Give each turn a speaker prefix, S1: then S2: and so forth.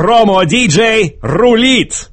S1: Промо-диджей рулит!